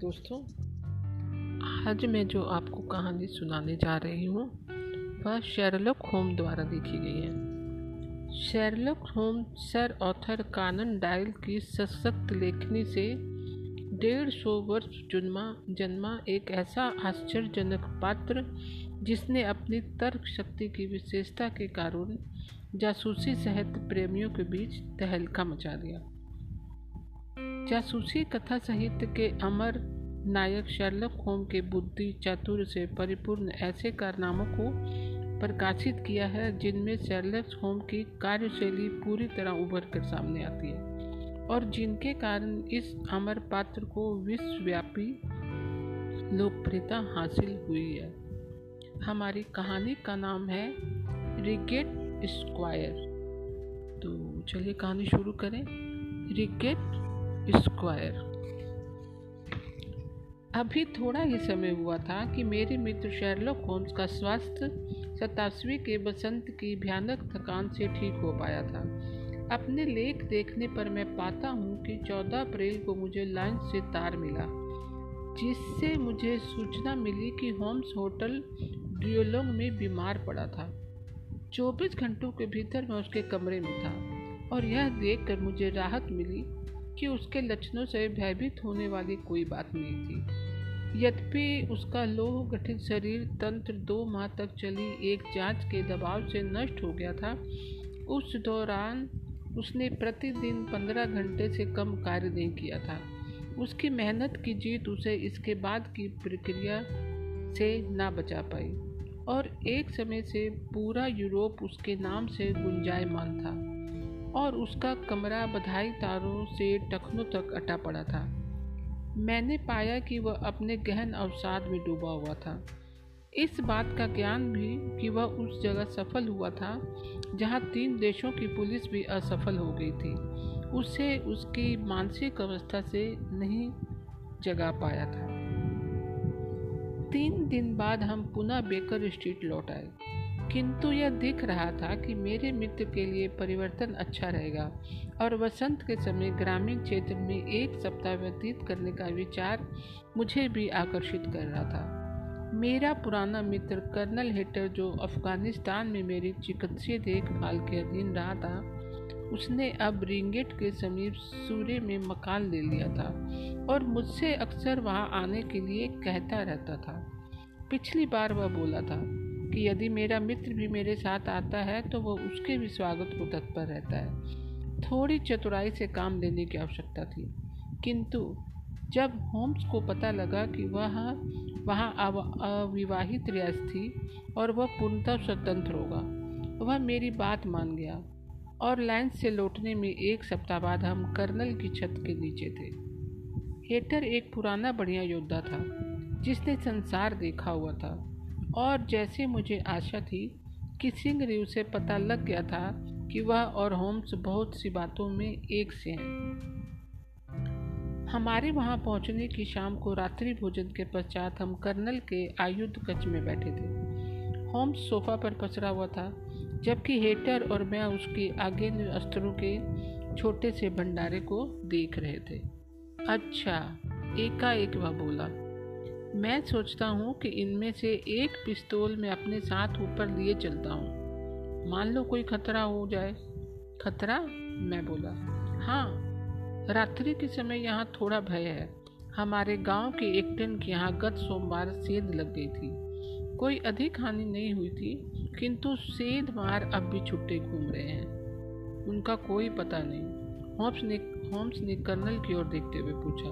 दोस्तों? आज मैं जो आपको कहानी सुनाने जा रही हूँ, वह शेरलॉक होम द्वारा लिखी गई है। शेरलॉक होम सर ऑथर कानन डायल की सशक्त लेखनी से डेढ़ सौ वर्ष जन्मा जन्मा एक ऐसा आश्चर्यजनक पात्र, जिसने अपनी तर्क शक्ति की विशेषता के कारण जासूसी सहित प्रेमियों के बीच तहलका मचा दिया। जासूसी कथा साहित्य के अमर नायक शर्लक होम के बुद्धि चातुर्य से परिपूर्ण ऐसे कारनामों को प्रकाशित किया है, जिनमें शर्लक होम की कार्यशैली पूरी तरह उभर कर सामने आती है। और जिनके कारण इस अमर पात्र को विश्वव्यापी लोकप्रियता हासिल हुई है। हमारी कहानी का नाम है रिगेट स्क्वायर। तो चलिए कहानी शुरू करें। Reigate Squire. अभी थोड़ा ही समय हुआ था कि मेरे मित्र शेरलॉक होम्स का स्वास्थ्य सतासवीं के बसंत की भयानक थकान से ठीक हो पाया था। अपने लेख देखने पर मैं पाता हूँ कि 14 अप्रैल को मुझे लाइन से तार मिला, जिससे मुझे सूचना मिली कि होम्स होटल ड्रियोलोंग में बीमार पड़ा था। 24 घंटों के भीतर मैं उसके कमरे में था और यह देखकर मुझे राहत मिली कि उसके लक्षणों से भयभीत होने वाली कोई बात नहीं थी। यद्यपि उसका लोह गठित शरीर तंत्र दो माह तक चली एक जाँच के दबाव से नष्ट हो गया था, उस दौरान उसने प्रतिदिन पंद्रह घंटे से कम कार्य नहीं किया था। उसकी मेहनत की जीत उसे इसके बाद की प्रक्रिया से ना बचा पाई और एक समय से पूरा यूरोप उसके नाम से गुंजायमान था। और उसका कमरा बधाई तारों से टखनों तक अटा पड़ा था। मैंने पाया कि वह अपने गहन अवसाद में डूबा हुआ था। इस बात का ज्ञान भी कि वह उस जगह सफल हुआ था, जहाँ तीन देशों की पुलिस भी असफल हो गई थी। उसे उसकी मानसिक अवस्था से नहीं जगा पाया था। तीन दिन बाद हम पुनः बेकर स्ट्रीट लौट आए। किंतु यह दिख रहा था कि मेरे मित्र के लिए परिवर्तन अच्छा रहेगा, और वसंत के समय ग्रामीण क्षेत्र में एक सप्ताह व्यतीत करने का विचार मुझे भी आकर्षित कर रहा था। मेरा पुराना मित्र कर्नल हेटर जो अफ़गानिस्तान में मेरी चिकित्सीय देखभाल के अधीन रहा था, उसने अब रिंगेट के समीप सूर्य में मकान ले लिया था और मुझसे अक्सर वहाँ आने के लिए कहता रहता था। पिछली बार वह बोला था कि यदि मेरा मित्र भी मेरे साथ आता है तो वह उसके भी स्वागत को तत्पर रहता है। थोड़ी चतुराई से काम लेने की आवश्यकता थी। किंतु जब होम्स को पता लगा कि वह, वहाँ अविवाहित रियाज थी और वह पूर्णतः स्वतंत्र होगा, वह मेरी बात मान गया और लाइन से लौटने में एक सप्ताह बाद हम कर्नल की छत के नीचे थे। हेटर एक पुराना बढ़िया योद्धा था, जिसने संसार देखा हुआ था। और जैसे मुझे आशा थी कि सिंह री उसे पता लग गया था कि वह और होम्स बहुत सी बातों में एक से हैं। हमारे वहाँ पहुँचने की शाम को रात्रि भोजन के पश्चात हम कर्नल के आयुध कक्ष में बैठे थे। होम्स सोफा पर पसरा हुआ था, जबकि हेटर और मैं उसके आगे अस्त्रों के छोटे से भंडारे को देख रहे थे। अच्छा एकाएक वह बोला मैं सोचता हूँ कि इनमें से एक पिस्तौल मैं अपने साथ ऊपर लिए चलता हूँ। मान लो कोई खतरा हो जाए। खतरा? मैं बोला। हाँ। रात्रि के समय यहाँ थोड़ा भय है। हमारे गाँव के एक टन के यहाँ गत सोमवार सेंध लग गई थी। कोई अधिक हानि नहीं हुई थी, किंतु सेंध मार अब भी छुट्टे घूम रहे हैं। उनका कोई पता नहीं। होम्स ने होम्स ने कर्नल की ओर देखते हुए पूछा।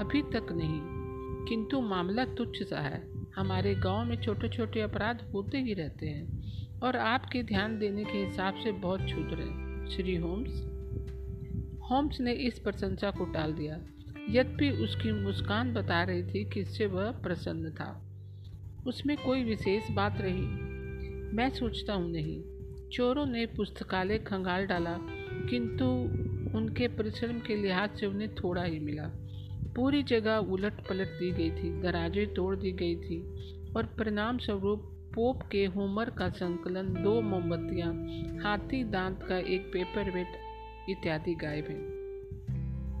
अभी तक नहीं। किंतु मामला तुच्छ सा है। हमारे गाँव में छोटे छोटे अपराध होते ही रहते हैं और आपके ध्यान देने के हिसाब से बहुत छूट रहे श्री होम्स? होम्स ने इस प्रशंसा को टाल दिया। यद्यपि उसकी मुस्कान बता रही थी कि इससे वह प्रसन्न था। उसमें कोई विशेष बात रही। मैं सोचता हूँ नहीं। चोरों ने पुस्तकालय खंगाल डाला, किंतु उनके परिश्रम के लिहाज से उन्हें थोड़ा ही मिला। पूरी जगह उलट पलट दी गई थी दराजें तोड़ दी गई थी और परिणाम स्वरूप पोप के होमर का संकलन दो मोमबत्तियाँ, हाथी दांत का एक पेपर वेट इत्यादि गायब हैं।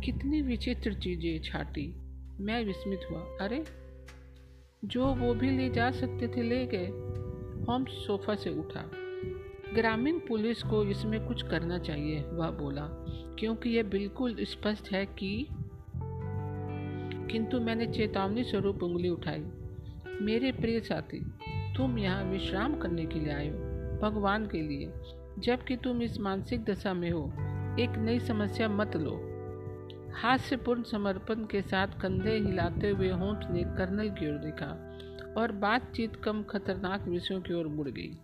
कितनी विचित्र चीज़ें छाटी। मैं विस्मित हुआ। अरे, जो वो भी ले जा सकते थे ले गए। होम्स सोफा से उठा। ग्रामीण पुलिस को इसमें कुछ करना चाहिए, वह बोला, क्योंकि यह बिल्कुल स्पष्ट है कि किंतु मैंने चेतावनी स्वरूप उंगली उठाई। मेरे प्रिय साथी, तुम यहाँ विश्राम करने के लिए आए हो, भगवान के लिए। जबकि तुम इस मानसिक दशा में हो, एक नई समस्या मत लो। हास्यपूर्ण समर्पण के साथ कंधे हिलाते हुए होंठ ने कर्नल की ओर देखा और बातचीत कम खतरनाक विषयों की ओर मुड़ गई।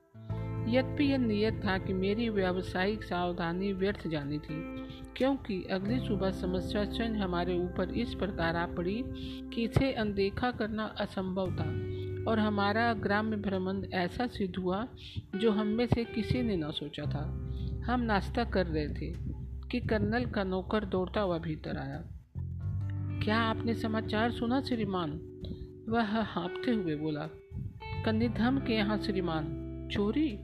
यद्यपि यह नियत था कि मेरी व्यावसायिक सावधानी व्यर्थ जानी थी क्योंकि अगली सुबह समस्या चंद हमारे ऊपर इस प्रकार आ पड़ी कि इसे अनदेखा करना असंभव था और हमारा ग्राम्य भ्रमण ऐसा सिद्ध हुआ जो हम में से किसी ने न सोचा था। हम नाश्ता कर रहे थे कि कर्नल का नौकर दौड़ता हुआ भीतर आया। क्या आपने समाचार सुना, श्रीमान? वह हाँपते हुए बोला, कन्नीधम के यहाँ, श्रीमान, चोरी?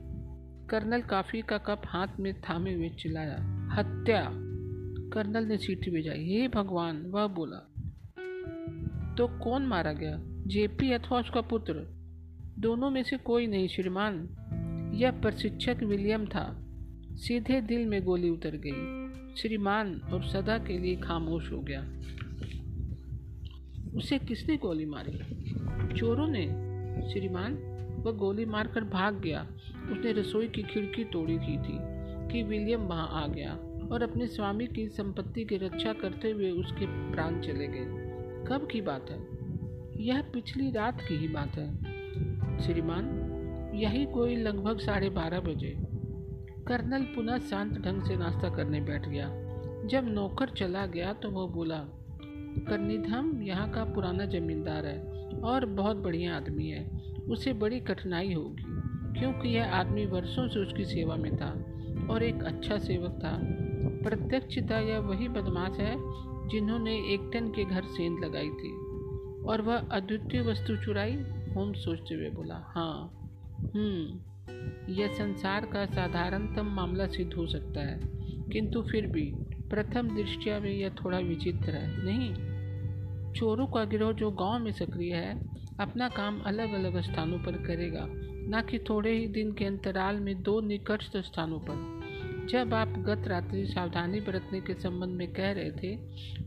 कर्नल काफ़ी का कप हाथ में थामे हुए चिल्लाया, हत्या! कर्नल ने सीटी बजाई हे भगवान, वह बोला तो कौन मारा गया? जेपी अथवा उसका पुत्र? दोनों में से कोई नहीं, श्रीमान। यह प्रशिक्षक विलियम था। सीधे दिल में गोली उतर गई। श्रीमान और सदा के लिए खामोश हो गया। उसे किसने गोली मारी? चोरों ने? श्रीमान, वह गोली मारकर भाग गया। उसने रसोई की खिड़की तोड़ी की थी कि विलियम वहाँ आ गया। और अपने स्वामी की संपत्ति की रक्षा करते हुए उसके प्राण चले गए। कब की बात है? यह पिछली रात की ही बात है। श्रीमान, यही कोई लगभग साढ़े बारह बजे। कर्नल पुनः शांत ढंग से नाश्ता करने बैठ गया। जब नौकर चला गया तो वह बोला कर्निधम यहाँ का पुराना जमींदार है और बहुत बढ़िया आदमी है। उसे बड़ी कठिनाई होगी, क्योंकि यह आदमी वर्षों से उसकी सेवा में था और एक अच्छा सेवक था। प्रत्यक्षता यह वही बदमाश है जिन्होंने एकटन के घर सेंध लगाई थी। और वह अद्वितीय वस्तु चुराई, होम सोचते हुए बोला हाँ हम्म यह संसार का साधारणतम मामला सिद्ध हो सकता है, किंतु फिर भी प्रथम दृष्टिया में यह थोड़ा विचित्र है, नहीं? चोरों का गिरोह जो गाँव में सक्रिय है, अपना काम अलग अलग स्थानों पर करेगा, न कि थोड़े ही दिन के अंतराल में दो निकटस्थ स्थानों पर। जब आप गत रात्रि सावधानी बरतने के संबंध में कह रहे थे,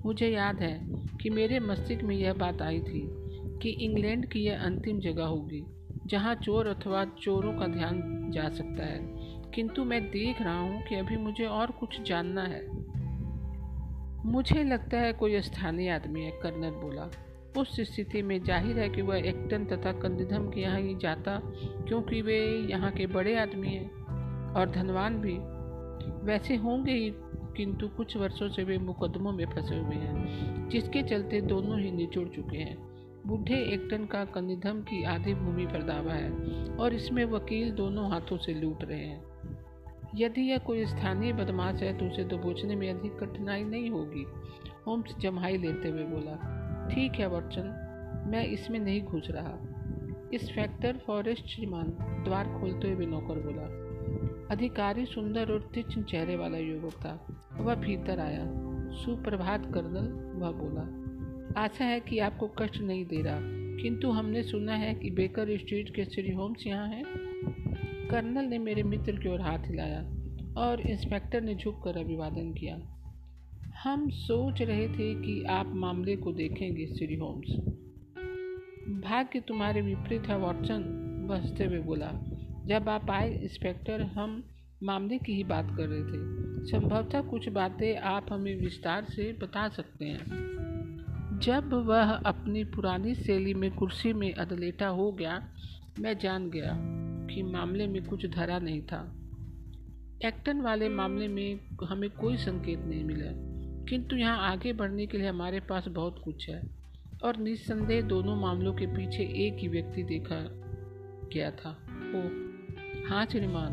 मुझे याद है कि मेरे मस्तिष्क में यह बात आई थी कि इंग्लैंड की यह अंतिम जगह होगी, जहाँ चोर अथवा चोरों का ध्यान जा सकता है। किंतु मैं देख रहा हूँ कि अभी मुझे और कुछ जानना है। मुझे लगता है कोई स्थानीय आदमी है, कर्नल बोला। उस स्थिति में ज़ाहिर है कि वह एक्टन तथा कंदिधम के यहाँ ही जाता, क्योंकि वे यहाँ के बड़े आदमी हैं, और धनवान भी। वैसे होंगे ही, किंतु कुछ वर्षों से वे मुकदमों में फंसे हुए हैं, जिसके चलते दोनों ही निचुड़ चुके हैं। बूढ़े एकटन का कनिधम की आधी भूमि पर दावा है, और इसमें वकील दोनों हाथों से लूट रहे हैं। यदि यह कोई स्थानीय बदमाश है तो उसे दबोचने में अधिक कठिनाई नहीं होगी, होम्स जमाई लेते हुए बोला। ठीक है, वॉटसन, मैं इसमें नहीं घुस रहा। इस फैक्टर फॉरेस्ट श्रीमान द्वार खोलते हुए नौकर बोला। अधिकारी सुंदर और तीक्ष्ण चेहरे वाला युवक था। वह भीतर आया। सुप्रभात, कर्नल, वह बोला, आशा है कि आपको कष्ट नहीं दे रहा। किंतु हमने सुना है कि बेकर स्ट्रीट के श्री होम्स यहाँ हैं। कर्नल ने मेरे मित्र की ओर हाथ हिलाया और इंस्पेक्टर ने झुककर अभिवादन किया। हम सोच रहे थे कि आप मामले को देखेंगे, श्री होम्स। भाग्य तुम्हारे विपरीत है, वॉटसन, बसते हुए बोला। जब आप आए इंस्पेक्टर हम मामले की ही बात कर रहे थे। संभवतः कुछ बातें आप हमें विस्तार से बता सकते हैं। जब वह अपनी पुरानी शैली में कुर्सी में अदलेटा हो गया, मैं जान गया कि मामले में कुछ धरा नहीं था। एक्टन वाले मामले में हमें कोई संकेत नहीं मिला। किंतु यहाँ आगे बढ़ने के लिए हमारे पास बहुत कुछ है और निस्संदेह दोनों मामलों के पीछे एक ही व्यक्ति देखा गया था। ओ हाँ श्रीमान।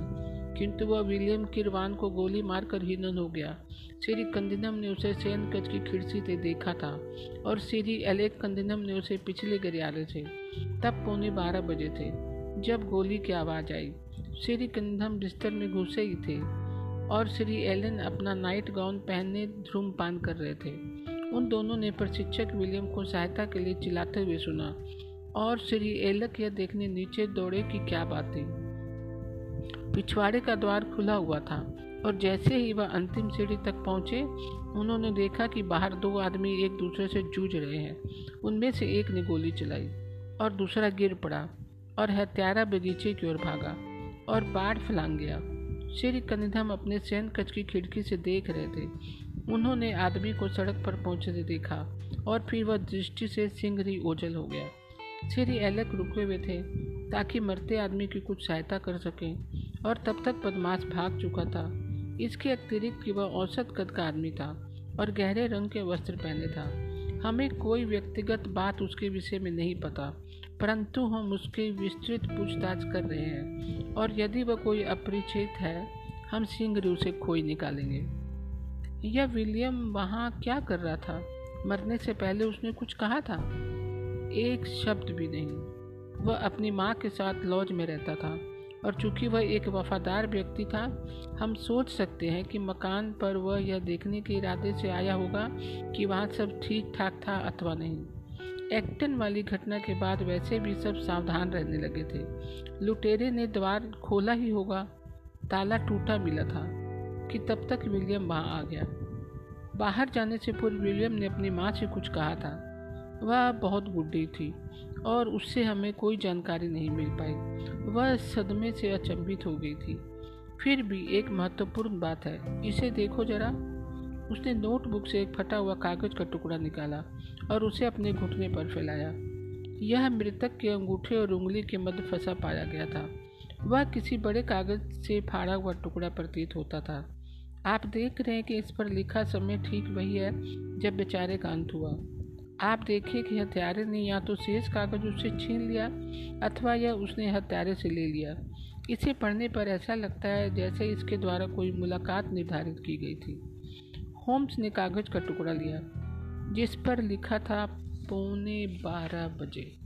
किंतु वह विलियम किरवान को गोली मारकर हीनन हो गया। श्री कंदिनम ने उसे सैन कच की खिड़की से देखा था और श्री एलेक कंदिनम ने उसे पिछले गरियाले से। तब पौने बारह बजे थे, जब गोली की आवाज़ आई। श्री कंदिनम बिस्तर में घुसे ही थे और श्री एलन अपना नाइट गाउन पहनने धूमपान कर रहे थे। उन दोनों ने प्रशिक्षक विलियम को सहायता के लिए चिल्लाते हुए सुना और श्री एलक यह देखने नीचे दौड़े कि क्या बात थी। पिछवाड़े का द्वार खुला हुआ था और जैसे ही वह अंतिम सीढ़ी तक पहुँचे, उन्होंने देखा कि बाहर दो आदमी एक दूसरे से जूझ रहे हैं। उनमें से एक ने गोली चलाई और दूसरा गिर पड़ा और हत्यारा बगीचे की ओर भागा और बाढ़ फैलांग गया। श्री कनिधम अपने सैन कच की खिड़की से देख रहे थे। उन्होंने आदमी को सड़क पर पहुँचते देखा और फिर वह दृष्टि से सिंगरी ओझल हो गया। श्री एलक रुके हुए थे ताकि मरते आदमी की कुछ सहायता कर सकें। और तब तक बदमाश भाग चुका था। इसके अतिरिक्त कि वह औसत कद का आदमी था और गहरे रंग के वस्त्र पहने था। हमें कोई व्यक्तिगत बात उसके विषय में नहीं पता, परंतु हम उसकी विस्तृत पूछताछ कर रहे हैं और यदि वह कोई अपरिचित है, हम शीघ्र उसे खोई निकालेंगे। यह विलियम वहाँ क्या कर रहा था? मरने से पहले उसने कुछ कहा था? एक शब्द भी नहीं। वह अपनी माँ के साथ लॉज में रहता था। और चूँकि वह एक वफादार व्यक्ति था, हम सोच सकते हैं कि मकान पर वह यह देखने के इरादे से आया होगा कि वहाँ सब ठीक ठाक था अथवा नहीं। एक्टन वाली घटना के बाद वैसे भी सब सावधान रहने लगे थे। लुटेरे ने द्वार खोला ही होगा, ताला टूटा मिला था कि तब तक विलियम वहाँ आ गया। बाहर जाने से पूर्व विलियम ने अपनी माँ से कुछ कहा था। वह बहुत बुढ़ी थी। और उससे हमें कोई जानकारी नहीं मिल पाई। वह सदमे से अचंभित हो गई थी। फिर भी एक महत्वपूर्ण बात है, इसे देखो जरा। उसने नोटबुक से एक फटा हुआ कागज़ का टुकड़ा निकाला और उसे अपने घुटने पर फैलाया। यह मृतक के अंगूठे और उंगली के मध्य फंसा पाया गया था। वह किसी बड़े कागज़ से फाड़ा हुआ टुकड़ा प्रतीत होता था। आप देख रहे हैं कि इस पर लिखा समय ठीक वही है जब बेचारे का अंत हुआ। आप देखिए कि हत्यारे ने या तो शेष कागज़ उससे छीन लिया अथवा यह उसने हत्यारे से ले लिया। इसे पढ़ने पर ऐसा लगता है जैसे इसके द्वारा कोई मुलाकात निर्धारित की गई थी। होम्स ने कागज़ का टुकड़ा लिया, जिस पर लिखा था, पौने बारह बजे।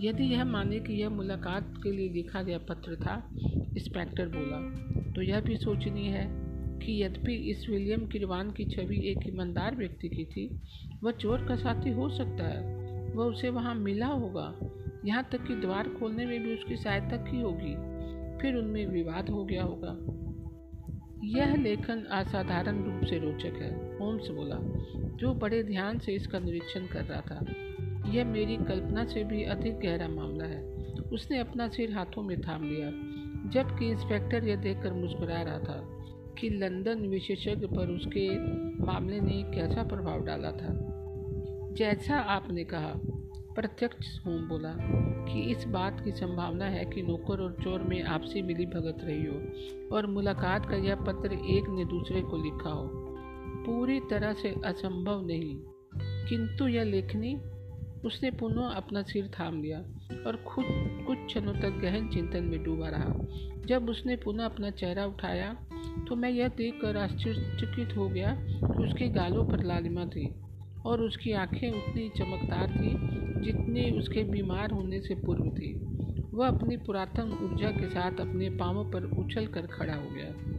यदि यह माने कि यह मुलाकात के लिए लिखा गया पत्र था, इंस्पेक्टर बोला तो यह भी सोचनीय है। कि यद्यपि इस विलियम किरवान की छवि एक ईमानदार व्यक्ति की थी, वह चोर का साथी हो सकता है। वह उसे वहाँ मिला होगा। यहाँ तक कि द्वार खोलने में भी उसकी सहायता की होगी। फिर उनमें विवाद हो गया होगा। यह लेखन असाधारण रूप से रोचक है, होम्स बोला। जो बड़े ध्यान से इसका निरीक्षण कर रहा था। यह मेरी कल्पना से भी अधिक गहरा मामला है। उसने अपना सिर हाथों में थाम लिया, जबकि इंस्पेक्टर यह देखकर मुस्कुरा रहा था। कि लंदन विशेषज्ञ पर उसके मामले ने कैसा प्रभाव डाला था? जैसा आपने कहा, प्रत्यक्ष होम बोला कि इस बात की संभावना है कि नौकर और चोर में आपसी मिली भगत रही हो और मुलाकात का यह पत्र एक ने दूसरे को लिखा हो। पूरी तरह से असंभव नहीं, किंतु यह लेखनी उसने पुनः अपना सिर थाम लिया और खुद कुछ क्षणों तक गहन चिंतन में डूबा रहा। जब उसने पुनः अपना चेहरा उठाया तो मैं यह देखकर आश्चर्यचकित हो गया कि उसके गालों पर लालिमा थी और उसकी आँखें उतनी चमकदार थी जितनी उसके बीमार होने से पूर्व थी। वह अपनी पुरातन ऊर्जा के साथ अपने पाँवों पर उछल कर खड़ा हो गया।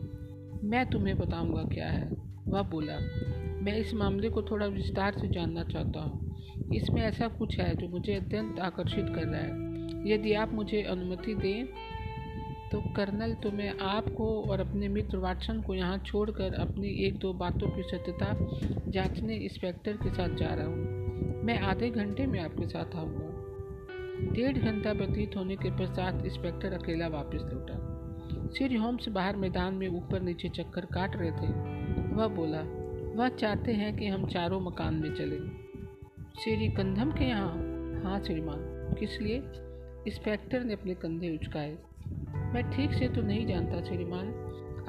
मैं तुम्हें बताऊँगा क्या है? वह बोला, मैं इस मामले को थोड़ा विस्तार से जानना चाहता हूँ। इसमें ऐसा कुछ है जो मुझे अत्यंत आकर्षित कर रहा है। यदि आप मुझे अनुमति दें तो कर्नल तो मैं आपको और अपने मित्र वाटसन को यहाँ छोड़कर अपनी एक दो बातों की सत्यता जांचने इंस्पेक्टर के साथ जा रहा हूँ। मैं आधे घंटे में आपके साथ आऊँगा। डेढ़ घंटा व्यतीत होने के पश्चात इंस्पेक्टर अकेला वापस लौटा। श्री होम्स बाहर मैदान में ऊपर नीचे चक्कर काट रहे थे। वह बोला, वह चाहते हैं कि हम चारों मकान में चलें। श्री कंधम के यहाँ? हाँ श्रीमान। किस लिए? इंस्पेक्टर ने अपने कंधे उचकाए। मैं ठीक से तो नहीं जानता श्रीमान,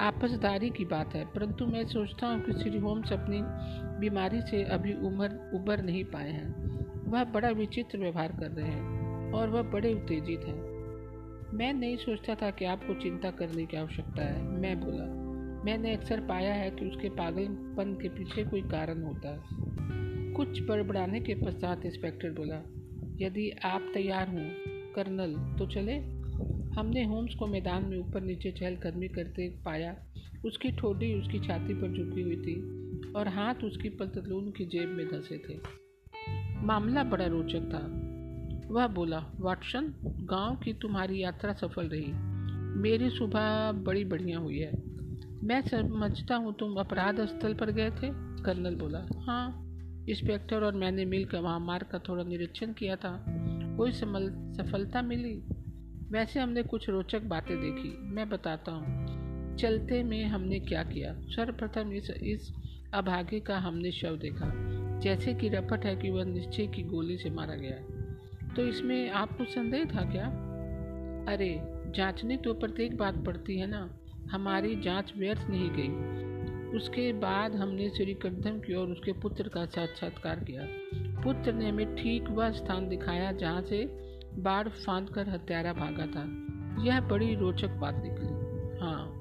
आपसदारी की बात है, परंतु मैं सोचता हूँ कि श्री होम्स अपनी बीमारी से अभी उम्र, उबर नहीं पाए हैं। वह बड़ा विचित्र व्यवहार कर रहे हैं और वह बड़े उत्तेजित हैं। मैं नहीं सोचता था कि आपको चिंता करने की आवश्यकता है, मैं बोला। मैंने अक्सर पाया है कि उसके पागलपन के पीछे कोई कारण होता है। कुछ बड़बड़ाने के पश्चात इंस्पेक्टर बोला, यदि आप तैयार हों, कर्नल तो चले? हमने होम्स को मैदान में ऊपर नीचे चहलकदमी करते पाया। उसकी ठोडी उसकी छाती पर झुकी हुई थी और हाथ उसकी पतलून की जेब में धंसे थे। मामला बड़ा रोचक था। वह बोला, वाटसन, गाँव की तुम्हारी यात्रा सफल रही। मेरी सुबह बड़ी बढ़िया हुई है। मैं समझता हूँ तुम अपराध स्थल पर गए थे। कर्नल बोला हाँ इंस्पेक्टर और मैंने मिलकर वहाँ मार्ग का थोड़ा निरीक्षण किया था। कोई सफलता मिली? वैसे हमने कुछ रोचक बातें देखी। मैं बताता हूँ, चलते में हमने क्या किया? सर्वप्रथम इस इस अभागे का हमने शव देखा। जैसे कि रपट है कि वह निश्चय की गोली से मारा गया। तो इसमें आपको संदेह था क्या? अरे, जांचने तो प्रत्येक बात पड़ती है ना। हमारी जाँच व्यर्थ नहीं गई। उसके बाद हमने श्री कदम की और उसके पुत्र का साक्षात्कार किया। पुत्र ने हमें ठीक वह स्थान दिखाया जहाँ से बाढ़ फांद कर हत्यारा भागा था। यह बड़ी रोचक बात निकली। हाँ।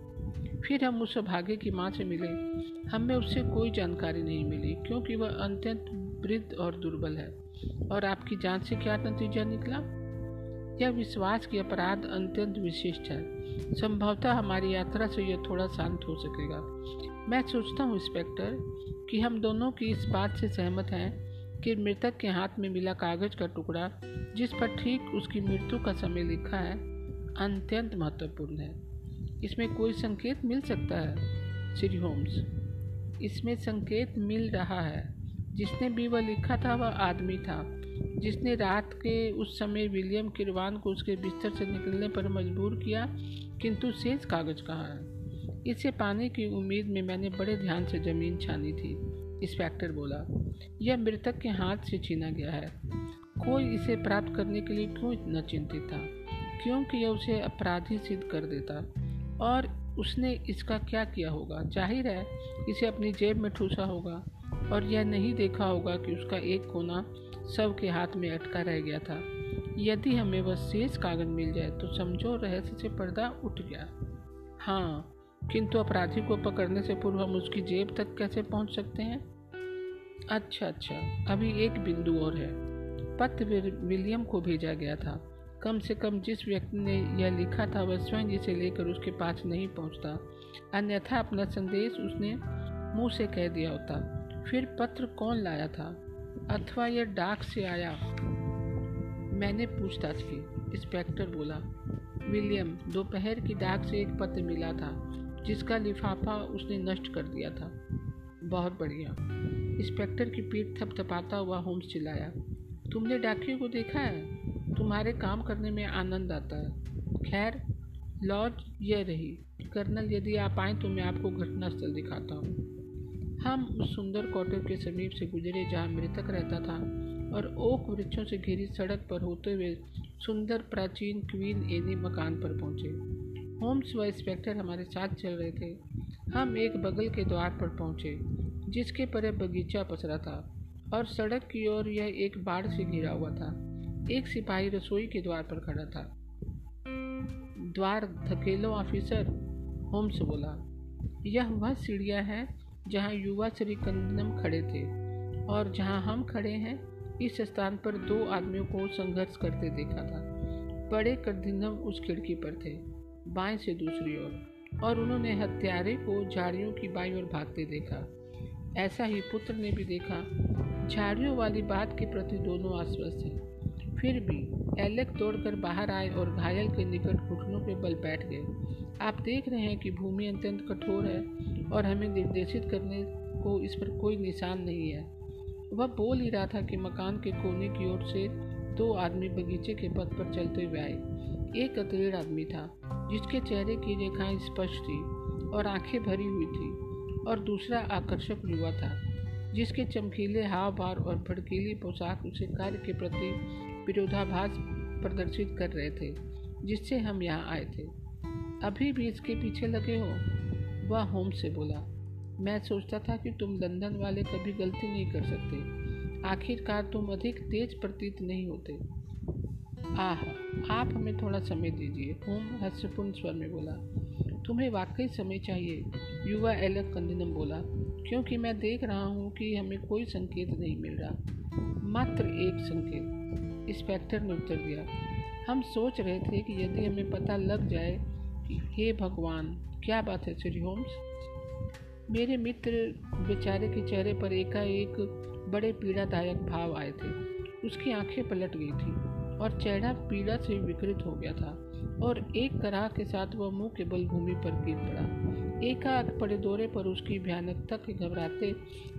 फिर हम उस भाग्य की माँ से मिले। हमें उससे कोई जानकारी नहीं मिली, क्योंकि वह अत्यंत वृद्ध और दुर्बल है। और आपकी जाँच से क्या नतीजा निकला? यह विश्वास की अपराध अत्यंत विशिष्ट है। संभवतः हमारी यात्रा से यह थोड़ा शांत हो सकेगा। मैं सोचता हूँ, इंस्पेक्टर, कि हम दोनों की इस बात से सहमत हैं कि मृतक के हाथ में मिला कागज़ का टुकड़ा, जिस पर ठीक उसकी मृत्यु का समय लिखा है, अत्यंत महत्वपूर्ण है। इसमें कोई संकेत मिल सकता है? श्री होम्स, इसमें संकेत मिल रहा है। जिसने भी वह लिखा था, वह आदमी था। जिसने रात के उस समय विलियम किरवान को उसके बिस्तर से निकलने पर मजबूर किया, किंतु शेष कागज़ कहाँ है? इसे पाने की उम्मीद में मैंने बड़े ध्यान से ज़मीन छानी थी। इंस्पेक्टर बोला, यह मृतक के हाथ से छीना गया है। कोई इसे प्राप्त करने के लिए क्यों इतना चिंतित था? क्योंकि यह उसे अपराधी सिद्ध कर देता। और उसने इसका क्या किया होगा? ज़ाहिर है, इसे अपनी जेब में ठूसा होगा। और यह नहीं देखा होगा कि उसका एक कोना सब के हाथ में अटका रह गया था। यदि हमें वह शेष कागज़ मिल जाए तो समझो रहस्य से पर्दा उठ गया। हाँ किंतु अपराधी को पकड़ने से पूर्व हम उसकी जेब तक कैसे पहुँच सकते हैं? अच्छा अच्छा अभी एक बिंदु और है। पत्र विलियम को भेजा गया था। कम से कम जिस व्यक्ति ने यह लिखा था, वह स्वयं इसे लेकर उसके पास नहीं पहुँचता। अन्यथा अपना संदेश उसने मुँह से कह दिया होता। फिर पत्र कौन लाया था? अथवा यह डाक से आया? मैंने पूछताछ की। इंस्पेक्टर बोला, विलियम, दोपहर की डाक से एक पत्र मिला था। जिसका लिफाफा उसने नष्ट कर दिया था। बहुत बढ़िया। इंस्पेक्टर की पीठ थपथपाता हुआ होम्स चिल्लाया, तुमने डाकियों को देखा है? तुम्हारे काम करने में आनंद आता है। खैर लॉज यह रही, कर्नल यदि आप आए तो मैं आपको घटनास्थल दिखाता हूँ। हम उस सुंदर क्वार्टर के समीप से गुजरे जहाँ मृतक रहता था और ओक वृक्षों से घिरी सड़क पर होते हुए सुंदर प्राचीन क्वीन एनी मकान पर पहुँचे। होम्स व इंस्पेक्टर हमारे साथ चल रहे थे। हम एक बगल के द्वार पर पहुँचे, जिसके पर बगीचा पसरा था और सड़क की ओर यह एक बाढ़ से घिरा हुआ था। एक सिपाही रसोई के द्वार पर खड़ा था। द्वार धकेलो, ऑफिसर, होम्स बोला। यह वह सीढ़ियाँ हैं जहाँ युवा श्री कंदनम खड़े थे और जहाँ हम खड़े हैं। इस स्थान पर दो आदमियों को संघर्ष करते देखा था। बड़े करदिनम उस खिड़की पर थे। बाएँ से दूसरी ओर, और उन्होंने हत्यारे को झाड़ियों की बाई ओर भागते देखा। ऐसा ही पुत्र ने भी देखा, झाड़ियों वाली बात के प्रति दोनों आश्वस्त हैं। फिर भी एलेक दौड़कर बाहर आए और घायल के निकट घुटनों पे बल बैठ गए। आप देख रहे हैं कि भूमि अत्यंत कठोर है और हमें निर्देशित करने को इस पर कोई निशान नहीं है। वह बोल ही रहा था कि मकान के कोने की ओर से दो आदमी बगीचे के पथ पर चलते हुए आए। एक अतरेड़ आदमी था, जिसके चेहरे की रेखाएँ स्पष्ट थी और आँखें भरी हुई थी, और दूसरा आकर्षक युवा था, जिसके चमकीले हाव भाव और भड़कीली पोशाक उसे कार्य के प्रति विरोधाभास प्रदर्शित कर रहे थे, जिससे हम यहाँ आए थे। अभी भी इसके पीछे लगे हो? वह होम से बोला, मैं सोचता था कि तुम लंदन वाले कभी गलती नहीं कर सकते। आखिरकार तुम अधिक तेज प्रतीत नहीं होते। आह आप हमें थोड़ा समय दीजिए। होम हास्यपूर्ण स्वर में बोला। तुम्हें वाकई समय चाहिए, युवा एलक कंदिनम बोला। क्योंकि मैं देख रहा हूँ कि हमें कोई संकेत नहीं मिल रहा। मात्र एक संकेत इंस्पेक्टर ने उत्तर दिया। हम सोच रहे थे कि यदि हमें पता लग जाए कि हे भगवान, क्या बात है, श्री होम्स? मेरे मित्र बेचारे के चेहरे पर एकाएक बड़े पीड़ादायक भाव आए थे। उसकी आँखें पलट गई थी। और चेहरा पीड़ा से विकृत हो गया था, और एक कराह के साथ वह मुँह के बल भूमि पर गिर पड़ा। एकाएक पड़े दौरे पर उसकी भयानकता के घबराते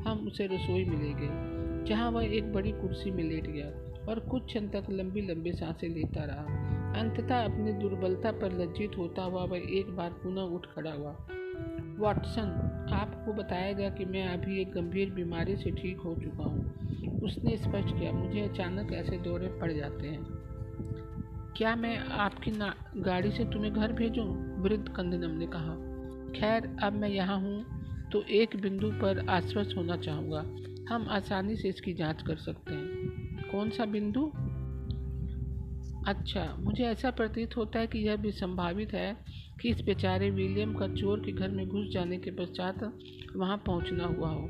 हम उसे रसोई में ले गए, जहाँ वह एक बड़ी कुर्सी में लेट गया और कुछ क्षण तक लंबी लंबी साँसें लेता रहा। अंततः अपनी दुर्बलता पर लज्जित होता हुआ वह एक बार पुनः उठ खड़ा हुआ। वाटसन, आपको बताया गया कि मैं अभी एक गंभीर बीमारी से ठीक हो चुका हूँ। उसने स्पष्ट किया, मुझे अचानक ऐसे दौरे पड़ जाते हैं। क्या मैं आपकी ना, गाड़ी से तुम्हें घर भेजूं? वृद्ध कंदनम ने कहा, खैर, अब मैं यहाँ हूँ तो एक बिंदु पर आश्वस्त होना चाहूँगा। हम आसानी से इसकी जाँच कर सकते हैं। कौन सा बिंदु? अच्छा मुझे ऐसा प्रतीत होता है कि यह भी संभावित है कि इस बेचारे विलियम का चोर के घर में घुस जाने के पश्चात वहाँ पहुँचना हुआ हो।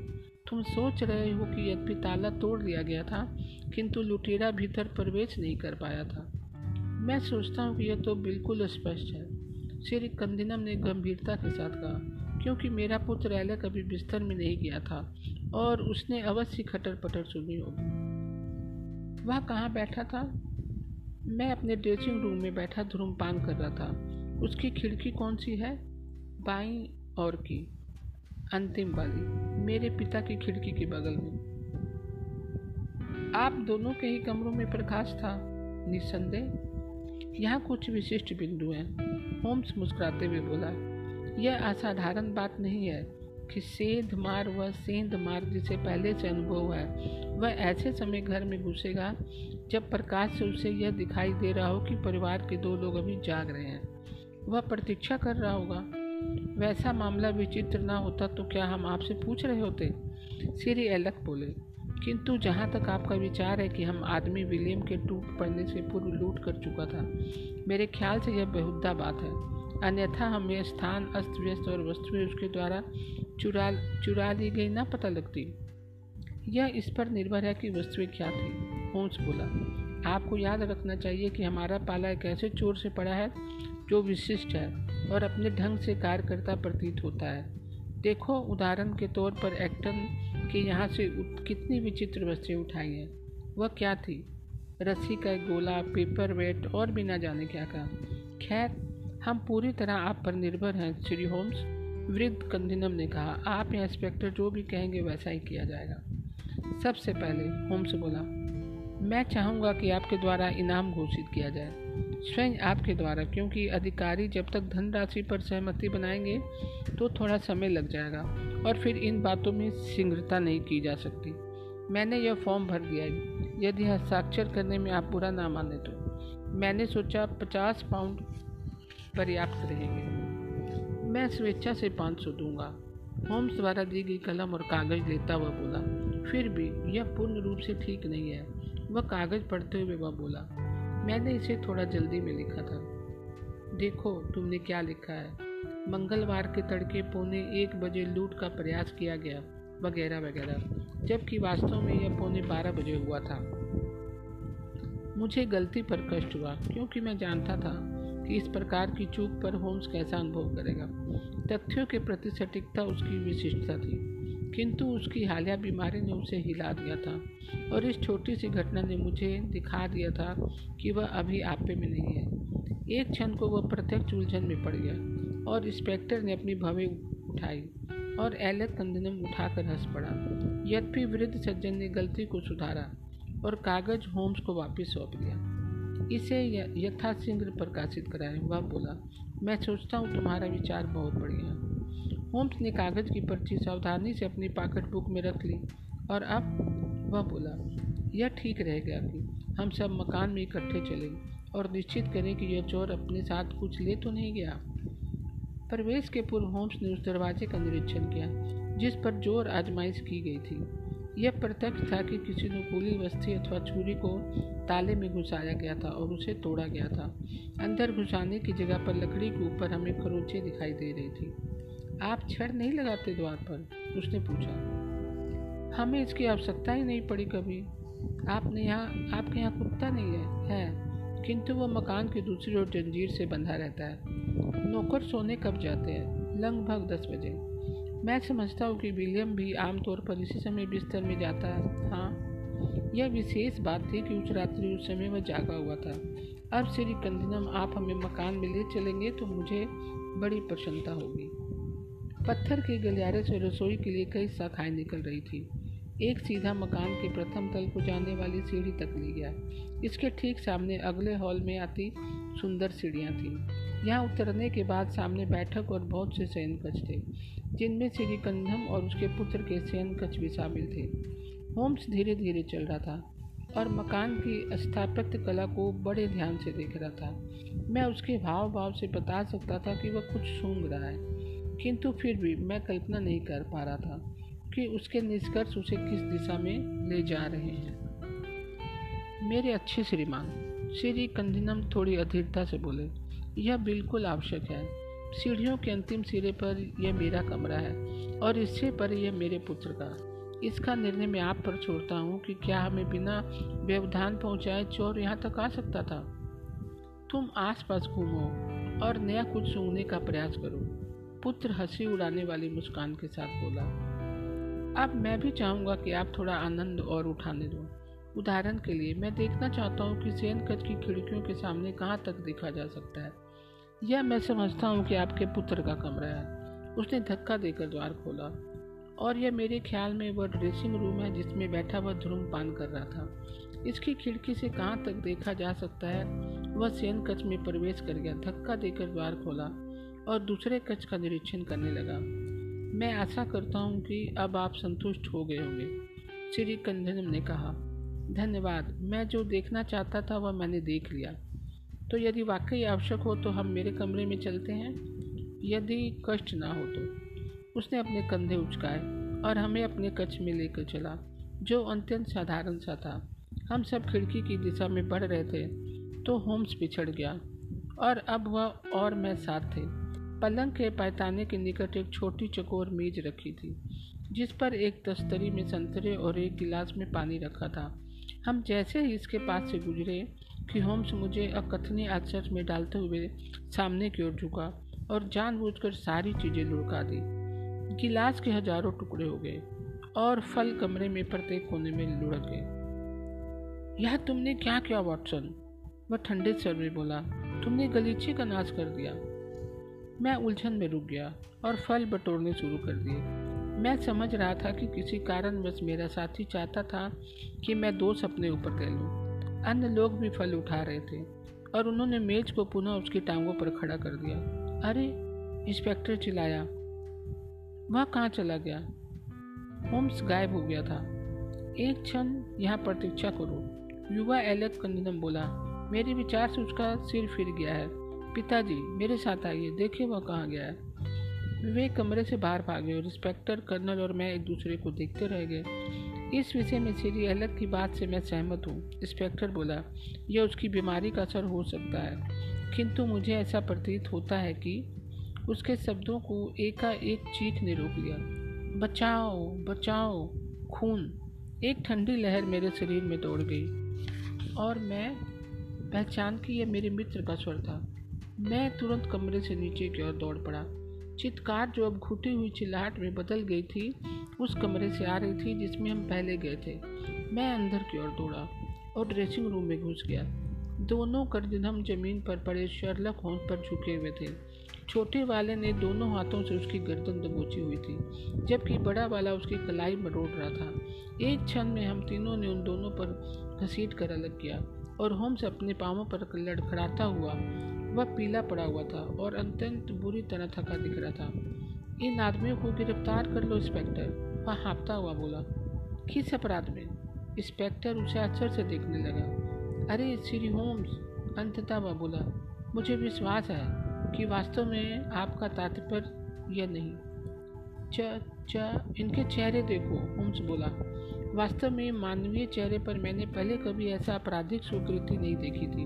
तुम सोच रहे हो कि यद्यपि ताला तोड़ दिया गया था, किंतु लुटेरा भीतर प्रवेश नहीं कर पाया था। मैं सोचता हूँ कि यह तो बिल्कुल स्पष्ट है। श्री कंदिनम ने गंभीरता के साथ कहा, क्योंकि मेरा पुत्र एलक अभी बिस्तर में नहीं गया था, और उसने अवश्य खटर पटर सुनी होगी। वह कहाँ बैठा था? मैं अपने ड्रेसिंग रूम में बैठा धूमपान कर रहा था। उसकी खिड़की कौन सी है? बाई और की। अंतिम वाली मेरे पिता की खिड़की के बगल में। आप दोनों के ही कमरों में प्रकाश था, निस्संदेह। यहाँ कुछ विशिष्ट बिंदु हैं, होम्स मुस्कुराते हुए बोला, यह असाधारण बात नहीं है कि सेंध मार व सेंध मार जिसे पहले से अनुभव है, वह ऐसे समय घर में घुसेगा जब प्रकाश से उसे यह दिखाई दे रहा हो कि परिवार के दो लोग अभी जाग रहे हैं। वह प्रतीक्षा कर रहा होगा वैसा मामला विचित्र ना होता तो क्या हम आपसे पूछ रहे होते? श्री एलक बोले, किंतु जहाँ तक आपका विचार है कि हम आदमी विलियम के टूट पड़ने से पूर्व लूट कर चुका था, मेरे ख्याल से यह बेहुदा बात है। अन्यथा हमें स्थान अस्त व्यस्त और वस्तुएँ उसके द्वारा चुरा चुरा ली गई ना पता लगती। यह इस पर निर्भर है कि वस्तुएँ क्या थी, होम्स बोला। आपको याद रखना चाहिए कि हमारा पाला एक ऐसे चोर से पड़ा है। जो विशिष्ट है और अपने ढंग से कार्य करता प्रतीत होता है। देखो, उदाहरण के तौर पर एक्टन के यहाँ से कितनी विचित्र वस्तुएँ उठाई हैं। वह क्या थी? रस्सी का एक गोला, पेपर वेट और भी ना जाने क्या कहा खैर, हम पूरी तरह आप पर निर्भर हैं, श्री होम्स, वृद्ध कंदिनम ने कहा। आप या इंस्पेक्टर जो भी कहेंगे, वैसा ही किया जाएगा। सबसे पहले, होम्स बोला, मैं चाहूँगा कि आपके द्वारा इनाम घोषित किया जाए। स्वयं आपके द्वारा, क्योंकि अधिकारी जब तक धनराशि पर सहमति बनाएँगे तो थोड़ा समय लग जाएगा, और फिर इन बातों में शीघ्रता नहीं की जा सकती। मैंने यह फॉर्म भर दिया है। यदि हस्ताक्षर करने में आप बुरा ना माने तो। मैंने सोचा पचास पाउंड पर्याप्त रहेंगे। मैं स्वेच्छा से पाँच सौ दूँगा। होम्स द्वारा दी गई कलम और कागज़ लेता हुआ बोला। फिर भी यह पूर्ण रूप से ठीक नहीं है। वह कागज़ पढ़ते हुए वह बोला मैंने इसे थोड़ा जल्दी में लिखा था। देखो, तुमने क्या लिखा है? मंगलवार के तड़के पौने एक बजे लूट का प्रयास किया गया, वगैरह वगैरह। जबकि वास्तव में यह पौने बारह बजे हुआ था। मुझे गलती पर कष्ट हुआ, क्योंकि मैं जानता था कि इस प्रकार की चूक पर होम्स कैसा अनुभव करेगा। तथ्यों के प्रति सटीकता उसकी विशिष्टता थी। किंतु उसकी हालिया बीमारी ने उसे हिला दिया था और इस छोटी सी घटना ने मुझे दिखा दिया था कि वह अभी आपे में नहीं है। एक क्षण को वह प्रत्यक्ष उलझन में पड़ गया और इंस्पेक्टर ने अपनी भवे उठाई और एलत कंदनम उठाकर हंस पड़ा। यद्यपि वृद्ध सज्जन ने गलती को सुधारा और कागज़ होम्स को वापस सौंप दिया। इसे यथाशीघ्र प्रकाशित कराएँ, वह बोला, मैं सोचता हूँ तुम्हारा विचार बहुत बढ़िया होम्स ने कागज़ की पर्ची सावधानी से अपनी पॉकेट बुक में रख ली और अब वह बोला, यह ठीक रहेगा कि हम सब मकान में इकट्ठे चलें और निश्चित करें कि यह चोर अपने साथ कुछ ले तो नहीं गया। प्रवेश के पूर्व होम्स ने उस दरवाजे का निरीक्षण किया, जिस पर ज़ोर आजमाइश की गई थी। यह प्रत्यक्ष था कि किसी नुकूली वस्ती अथवा छुरी को ताले में घुसाया गया था और उसे तोड़ा गया था। अंदर घुसाने की जगह पर लकड़ी के ऊपर हमें खरोचे दिखाई दे रही थी। आप छड़ नहीं लगाते द्वार पर, उसने पूछा। हमें इसकी आवश्यकता ही नहीं पड़ी कभी। आपने यहाँ, आपके यहाँ कुत्ता नहीं है है। किंतु वह मकान की दूसरी ओर जंजीर से बंधा रहता है। नौकर सोने कब जाते हैं? लगभग दस बजे। मैं समझता हूँ कि विलियम भी आमतौर पर इसी समय बिस्तर में जाता है। हाँ यह विशेष बात थी कि उस रात्रि उस समय वह जागा हुआ था। अब श्री कंदिनम, आप हमें मकान में ले चलेंगे तो मुझे बड़ी प्रसन्नता होगी। पत्थर के गलियारे से रसोई के लिए कई शाखाएँ निकल रही थी। एक सीधा मकान के प्रथम तल को जाने वाली सीढ़ी तक ले गया। इसके ठीक सामने अगले हॉल में आती सुंदर सीढ़ियाँ थीं। यहाँ उतरने के बाद सामने बैठक और बहुत से शयन कक्ष थे, जिनमें श्री कंधम और उसके पुत्र के शयन कक्ष भी शामिल थे। होम्स धीरे धीरे चल रहा था और मकान की स्थापत्य कला को बड़े ध्यान से देख रहा था। मैं उसके भाव भाव से बता सकता था कि वह कुछ सूंघ रहा है। किंतु फिर भी मैं कल्पना नहीं कर पा रहा था कि उसके निष्कर्ष उसे किस दिशा में ले जा रहे हैं। मेरे अच्छे श्रीमान, श्री कंदिनम थोड़ी अधीरता से बोले, यह बिल्कुल आवश्यक है। सीढ़ियों के अंतिम सिरे पर यह मेरा कमरा है और इससे पर यह मेरे पुत्र का। इसका निर्णय मैं आप पर छोड़ता हूँ कि क्या हमें बिना व्यवधान पहुँचाए चोर यहाँ तक आ सकता था? तुम आसपास घूमो और नया कुछ सूंघने का प्रयास करो। पुत्र हँसी उड़ाने वाली मुस्कान के साथ बोला, अब मैं भी चाहूँगा कि आप थोड़ा आनंद और उठाने दो। उदाहरण के लिए, मैं देखना चाहता हूँ कि कच की खिड़कियों के सामने कहाँ तक देखा जा सकता है। यह मैं समझता हूँ कि आपके पुत्र का कमरा है। उसने धक्का देकर द्वार खोला, और यह मेरे ख्याल में वह ड्रेसिंग रूम है जिसमें बैठा हुआ धूमपान कर रहा था। इसकी खिड़की से कहाँ तक देखा जा सकता है? वह सेन कच में प्रवेश कर गया, धक्का देकर द्वार खोला। और दूसरे कच का निरीक्षण करने लगा। मैं आशा करता हूँ कि अब आप संतुष्ट हो गए होंगे, श्री कंधनम ने कहा। धन्यवाद, मैं जो देखना चाहता था वह मैंने देख लिया। तो यदि वाकई आवश्यक हो तो हम मेरे कमरे में चलते हैं। यदि कष्ट ना हो तो। उसने अपने कंधे उचकाए और हमें अपने कच्छ में लेकर चला, जो अत्यंत साधारण सा था। हम सब खिड़की की दिशा में बढ़ रहे थे तो होम्स पिछड़ गया और अब वह और मैं साथ थे। पलंग के पैताने के निकट एक छोटी चकोर मेज रखी थी, जिस पर एक तस्तरी में संतरे और एक गिलास में पानी रखा था। हम जैसे ही इसके पास से गुजरे कि होम्स मुझे अकथनीय आश्चर्य में डालते हुए सामने की ओर झुका और जानबूझकर सारी चीज़ें लुढ़का दी। गिलास के हज़ारों टुकड़े हो गए और फल कमरे में प्रत्येक कोने में लुढ़क गए। यह तुमने क्या किया, वॉटसन? वह ठंडे स्वर में बोला, तुमने गलीचे का नाश कर दिया। मैं उलझन में रुक गया और फल बटोरने शुरू कर दिए। मैं समझ रहा था कि किसी कारण बस मेरा साथी चाहता था कि मैं दोष अपने ऊपर कह लूँ। अन्य लोग भी फल उठा रहे थे और उन्होंने मेज को पुनः उसकी टांगों पर खड़ा कर दिया। अरे, इंस्पेक्टर चिल्लाया। वह कहाँ चला गया? होम्स गायब हो गया था। एक क्षण यहाँ प्रतीक्षा करो। युवा एलेक कंदनम बोला, मेरे विचार से उसका सिर फिर गया है। पिताजी, मेरे साथ आइए। देखिए वह कहाँ गया है। वे कमरे से बाहर भागे और इंस्पेक्टर, कर्नल और मैं एक दूसरे को देखते रह गए। इस विषय में श्री एलक की बात से मैं सहमत हूँ, इंस्पेक्टर बोला। यह उसकी बीमारी का असर हो सकता है। किंतु मुझे ऐसा प्रतीत होता है कि उसके शब्दों को एकाएक चीख ने रोक लिया। बचाओ बचाओ, खून। एक ठंडी लहर मेरे शरीर में दौड़ गई और मैं पहचान की यह मेरे मित्र का स्वर था। मैं तुरंत कमरे से नीचे की ओर दौड़ पड़ा। चित्कार जो अब घुटी हुई चिल्लाहट में बदल गई थी, उस कमरे से आ रही थी जिसमें हम पहले गए थे। मैं अंदर की ओर दौड़ा और ड्रेसिंग रूम में घुस गया। दोनों करदम ज़मीन पर पड़े शर्लक होंस पर झुके हुए थे। छोटे वाले ने दोनों हाथों से उसकी गर्दन दबोची हुई थी, जबकि बड़ा वाला उसकी कलाई मरोड़ रहा था। एक क्षण में हम तीनों ने उन दोनों पर घसीट कर अलग किया और होम्स अपने पाँवों पर लड़खड़ाता हुआ वह पीला पड़ा हुआ था और अत्यंत बुरी तरह थका दिख रहा था। इन आदमियों को गिरफ़्तार कर लो, इंस्पेक्टर, वह हाँपता हुआ बोला। किस अपराध में? इंस्पेक्टर उसे आश्चर्य से देखने लगा। अरे, श्री होम्स, अंततः वह बोला, मुझे विश्वास है कि वास्तव में आपका तात्पर्य यह नहीं। च च, इनके चेहरे देखो, होम्स बोला। वास्तव में मानवीय चेहरे पर मैंने पहले कभी ऐसा आपराधिक स्वीकृति नहीं देखी थी।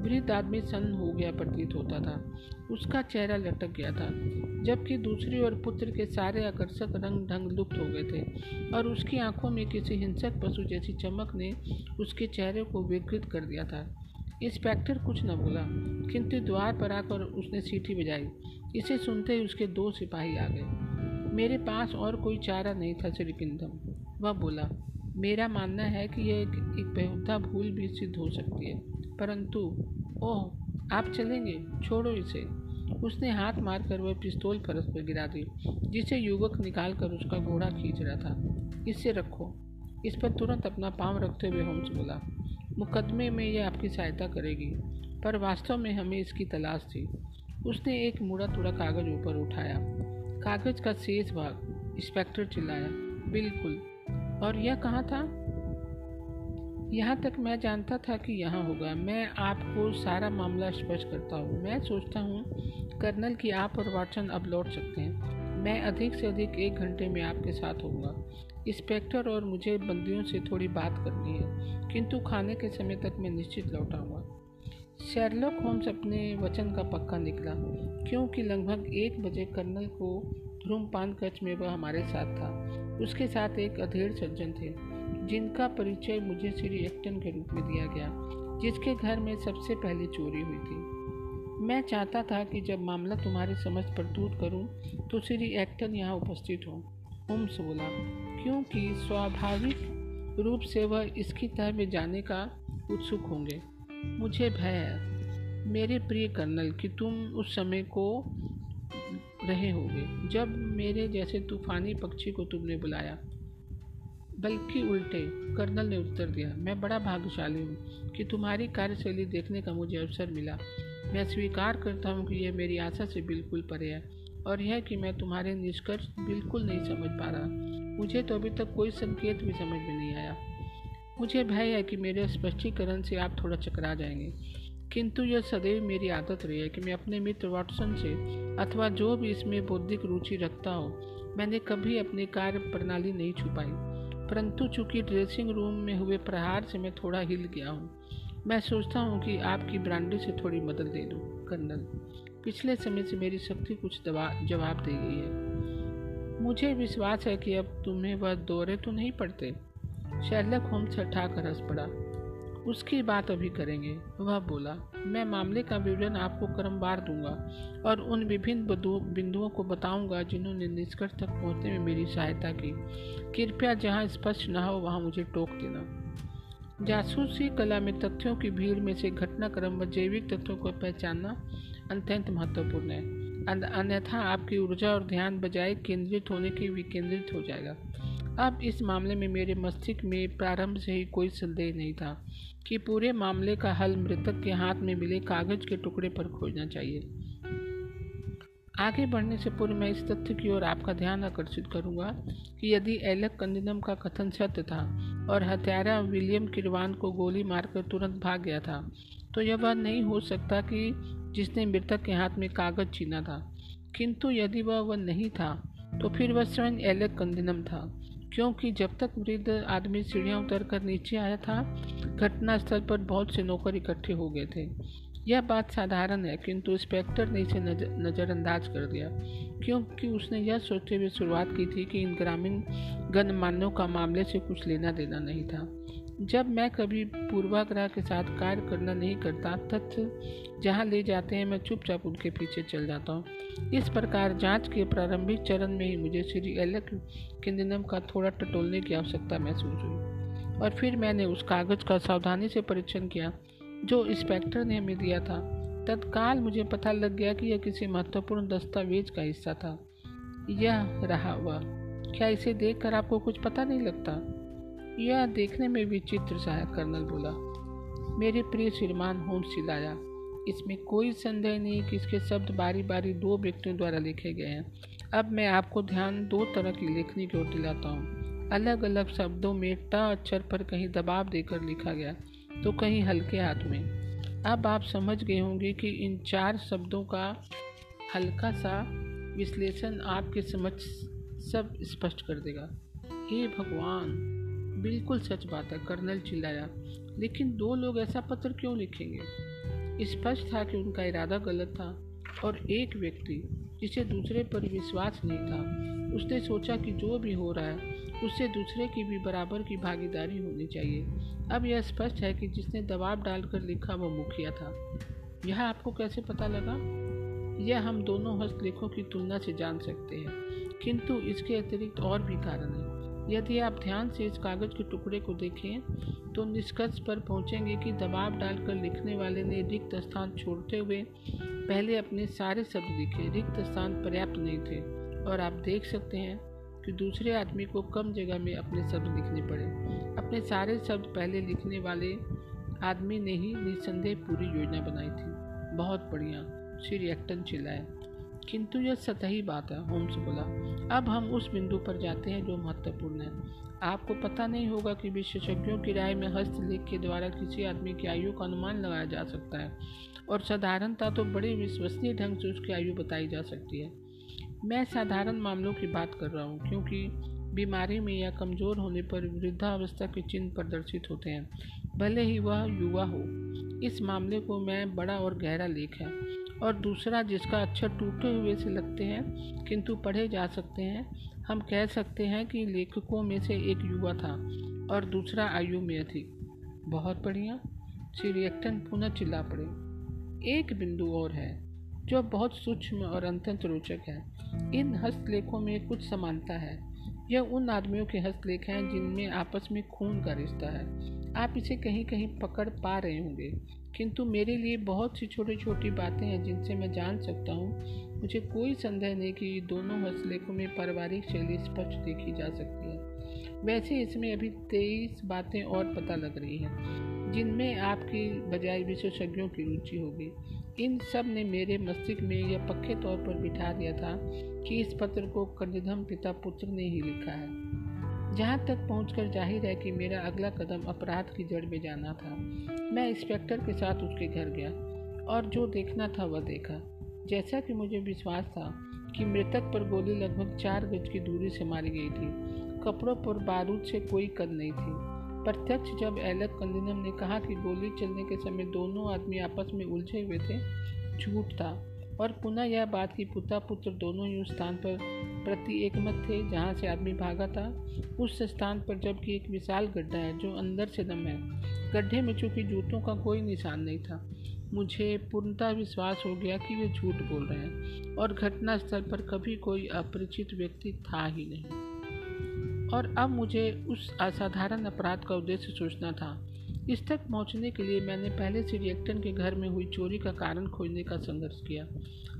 वृद्ध आदमी सन्न हो गया, प्रतीत होता था। उसका चेहरा लटक गया था, जबकि दूसरी ओर पुत्र के सारे आकर्षक रंग ढंग लुप्त हो गए थे और उसकी आँखों में किसी हिंसक पशु जैसी चमक ने उसके चेहरे को विकृत कर दिया था। इंस्पेक्टर कुछ न बोला, किंतु द्वार पर आकर उसने सीटी बजाई। इसे सुनते ही उसके दो सिपाही आ गए। मेरे पास और कोई चारा नहीं था, श्री किंदम वह बोला मेरा मानना है कि यह एक, एक बेहुदा भूल भी सिद्ध हो सकती है। परंतु ओह आप चलेंगे छोड़ो इसे। उसने हाथ मारकर वह पिस्तौल फरस पर गिरा दी जिसे युवक निकाल कर उसका घोड़ा खींच रहा था। इसे रखो। इस पर तुरंत अपना पाँव रखते हुए होम्स बोला मुकदमे में यह आपकी सहायता करेगी पर वास्तव में हमें इसकी तलाश थी। उसने एक मुड़ा तुड़ा कागज़ ऊपर उठाया। कागज़ का शेष भाग इंस्पेक्टर चिल्लाया बिल्कुल। और यह कहाँ था? यहाँ तक मैं जानता था कि यहाँ होगा। मैं आपको सारा मामला स्पष्ट करता हूँ। मैं सोचता हूँ, कर्नल, कि आप और वाटसन अब लौट सकते हैं। मैं अधिक से अधिक एक घंटे में आपके साथ होऊँगा। इंस्पेक्टर और मुझे बंदियों से थोड़ी बात करनी है, किंतु खाने के समय तक मैं निश्चित लौटाऊँगा शेरलॉक होम्स अपने वचन का पक्का निकला, क्योंकि लगभग एक बजे कर्नल को धूमपान कक्ष में वह हमारे साथ था। उसके साथ एक अधेड़ सज्जन थे, जिनका परिचय मुझे श्री एक्टन के रूप में दिया गया, जिसके घर में सबसे पहले चोरी हुई थी। मैं चाहता था कि जब मामला तुम्हारी समझ पर दूर करूँ तो श्री एक्टन यहाँ उपस्थित हो। होम्स बोला क्योंकि स्वाभाविक रूप से वह इसकी तह में जाने का उत्सुक होंगे। मुझे भय है। मेरे प्रिय कर्नल, कि तुम उस समय को रहे होगे। जब मेरे जैसे तूफानी पक्षी को तुमने बुलाया, बल्कि उल्टे कर्नल ने उत्तर दिया, मैं बड़ा भाग्यशाली हूँ कि तुम्हारी कार्यशैली देखने का मुझे अवसर मिला। मैं स्वीकार करता हूँ कि यह मेरी आशा से बिल्कुल परे है और यह कि मैं तुम्हारे निष्कर्ष बिल्कुल नहीं समझ पा रहा। मुझे तो अभी तक कोई संकेत भी समझ में नहीं आया। मुझे भय है कि मेरे स्पष्टीकरण से आप थोड़ा चकरा जाएँगे। किंतु यह सदैव मेरी आदत रही है कि मैं अपने मित्र वाटसन से अथवा जो भी इसमें बौद्धिक रुचि रखता हो, मैंने कभी अपनी कार्य प्रणाली नहीं छुपाई परंतु चूँकि ड्रेसिंग रूम में हुए प्रहार से मैं थोड़ा हिल गया हूँ, मैं सोचता हूँ कि आपकी ब्रांडी से थोड़ी मदद दे दूँ कर्नल। पिछले समय से मेरी शक्ति कुछ जवाब दे गई है। मुझे विश्वास है कि अब तुम्हें वह दौरे तो नहीं पड़ते। शेरलक होम्स कर हंस पड़ा। उसकी बात अभी करेंगे। वह बोला, मैं मामले का विवरण आपको क्रमवार दूँगा और उन विभिन्न बिंदुओं को बताऊँगा जिन्होंने निष्कर्ष तक पहुँचने में मेरी सहायता की। कृपया जहाँ स्पष्ट न हो वहाँ मुझे टोक देना। जासूसी कला में तथ्यों की भीड़ में से घटनाक्रम व जैविक तत्वों को पहचानना अत्यंत महत्वपूर्ण है। अन्यथा आपकी ऊर्जा और ध्यान बजाय केंद्रित होने के विकेंद्रित हो जाएगा। अब इस मामले में मेरे मस्तिष्क में प्रारंभ से ही कोई संदेह नहीं था कि पूरे मामले का हल मृतक के हाथ में मिले कागज़ के टुकड़े पर खोजना चाहिए। आगे बढ़ने से पूर्व मैं इस तथ्य की ओर आपका ध्यान आकर्षित करूँगा कि यदि एलक कंदिनम का कथन सत्य था और हत्यारा विलियम किरवान को गोली मारकर तुरंत भाग गया था तो यह वह नहीं हो सकता कि जिसने मृतक के हाथ में कागज़ छीना था। किंतु यदि वह वह नहीं था तो फिर वह स्वयं एलक कंदिनम था। क्योंकि जब तक वृद्ध आदमी सीढ़ियाँ उतर कर नीचे आया था, घटनास्थल पर बहुत से नौकर इकट्ठे हो गए थे। यह बात साधारण है, किंतु इंस्पेक्टर ने इसे नज़रअंदाज कर दिया, क्योंकि उसने यह सोचते हुए शुरुआत की थी कि इन ग्रामीण गणमान्यों का मामले से कुछ लेना देना नहीं था। जब मैं कभी पूर्वाग्रह के साथ कार्य करना नहीं करता, तथ्य जहाँ ले जाते हैं, मैं चुपचाप उनके पीछे चल जाता हूँ। इस प्रकार जाँच के प्रारंभिक चरण में ही मुझे श्री एलक किंदिनम का थोड़ा टटोलने की आवश्यकता महसूस हुई। और फिर मैंने उस कागज़ का सावधानी से परीक्षण किया, जो इंस्पेक्टर ने हमें दिया था। तत्काल मुझे पता लग गया कि यह किसी महत्वपूर्ण दस्तावेज़ का हिस्सा था। यह रहा हुआ। क्या इसे देखकर आपको कुछ पता नहीं लगता? यह देखने में विचित्र सा है कर्नल बोला। मेरे प्रिय श्रीमान होम सिलाया इसमें कोई संदेह नहीं कि इसके शब्द बारी बारी दो व्यक्तियों द्वारा लिखे गए हैं। अब मैं आपको ध्यान दो तरह की लेखनी की ओर दिलाता हूँ। अलग अलग शब्दों में ट अक्षर पर कहीं दबाव देकर लिखा गया तो कहीं हल्के हाथ में। अब आप समझ गए होंगे कि इन चार शब्दों का हल्का सा विश्लेषण आपके समझ सब स्पष्ट कर देगा। हे भगवान! बिल्कुल सच बात है, कर्नल चिल्लाया। लेकिन दो लोग ऐसा पत्र क्यों लिखेंगे? स्पष्ट था कि उनका इरादा गलत था और एक व्यक्ति, जिसे दूसरे पर विश्वास नहीं था, उसने सोचा कि जो भी हो रहा है, उससे दूसरे की भी बराबर की भागीदारी होनी चाहिए। अब यह स्पष्ट है कि जिसने दबाव डालकर लिखा वह मुखिया था। यह आपको कैसे पता लगा? यह हम दोनों हस्तलेखों की तुलना से जान सकते हैं, किंतु इसके अतिरिक्त और भी कारण हैं। यदि आप ध्यान से इस कागज़ के टुकड़े को देखें तो निष्कर्ष पर पहुँचेंगे कि दबाव डालकर लिखने वाले ने रिक्त स्थान छोड़ते हुए पहले अपने सारे शब्द लिखे। रिक्त स्थान पर्याप्त नहीं थे और आप देख सकते हैं कि दूसरे आदमी को कम जगह में अपने शब्द लिखने पड़े। अपने सारे शब्द पहले लिखने वाले आदमी ने ही निस्संदेह पूरी योजना बनाई थी। बहुत बढ़िया। श्री एक्टन चिल्लाए। किंतु यह सतही बात है, होम्स बोला। अब हम उस बिंदु पर जाते हैं जो महत्वपूर्ण है। आपको पता नहीं होगा कि विशेषज्ञों की राय में हस्तलेख के द्वारा किसी आदमी की आयु का अनुमान लगाया जा सकता है, और साधारणता तो बड़े विश्वसनीय ढंग से उसकी आयु बताई जा सकती है। मैं साधारण मामलों की बात कर रहा हूँ, क्योंकि बीमारी में या कमज़ोर होने पर वृद्धावस्था के चिन्ह प्रदर्शित होते हैं, भले ही वह युवा हो। इस मामले को मैं बड़ा और गहरा लेख है। और दूसरा जिसका अक्षर टूटे हुए से लगते हैं, किंतु पढ़े जा सकते हैं। हम कह सकते हैं कि लेखकों में से एक युवा था और दूसरा आयु में अधिक। बहुत बढ़िया। श्री रिएक्टन पुनः चिल्ला पड़े। एक बिंदु और है, जो बहुत सूक्ष्म और अत्यंत रोचक है। इन हस्तलेखों में कुछ समानता है। यह उन आदमियों के हस्तलेख हैं जिनमें आपस में खून का रिश्ता है। आप इसे कहीं कहीं पकड़ पा रहे होंगे। किंतु मेरे लिए बहुत सी छोटी छोटी बातें हैं जिनसे मैं जान सकता हूँ। मुझे कोई संदेह नहीं कि दोनों हस्तलेखों में पारिवारिक शैली स्पष्ट देखी जा सकती है। वैसे इसमें अभी तेईस बातें और पता लग रही हैं, जिनमें आपकी बजाय विशेषज्ञों की रुचि होगी। इन सबने मेरे मस्तिष्क में यह पक्के तौर पर बिठा दिया था कि इस पत्र को कंडिधम पिता पुत्र ने ही लिखा है। जहाँ तक पहुँच ज़ाहिर है कि मेरा अगला कदम अपराध की जड़ में जाना था, मैं इंस्पेक्टर के साथ उसके घर गया और जो देखना था वह देखा। जैसा कि मुझे विश्वास था कि मृतक पर गोली लगभग चार गज की दूरी से मारी गई थी। कपड़ों पर बारूद से कोई कद नहीं थी। प्रत्यक्ष जब एलक कंदिनम ने कहा कि गोली चलने के समय दोनों आदमी आपस में उलझे हुए थे, झूठ था। और पुनः यह बात कि पुता पुत्र दोनों ही उस स्थान पर प्रति एकमत थे, जहाँ से आदमी भागा था, उस स्थान पर जबकि एक विशाल गड्ढा है जो अंदर से दम है। गड्ढे में चूँकि जूतों का कोई निशान नहीं था, मुझे पूर्णतः विश्वास हो गया कि वे झूठ बोल रहे हैं, और घटनास्थल पर कभी कोई अपरिचित व्यक्ति था ही नहीं। और अब मुझे उस असाधारण अपराध का उद्देश्य सोचना था। इस तक पहुँचने के लिए मैंने पहले से रिएक्टन के घर में हुई चोरी का कारण खोजने का संघर्ष किया।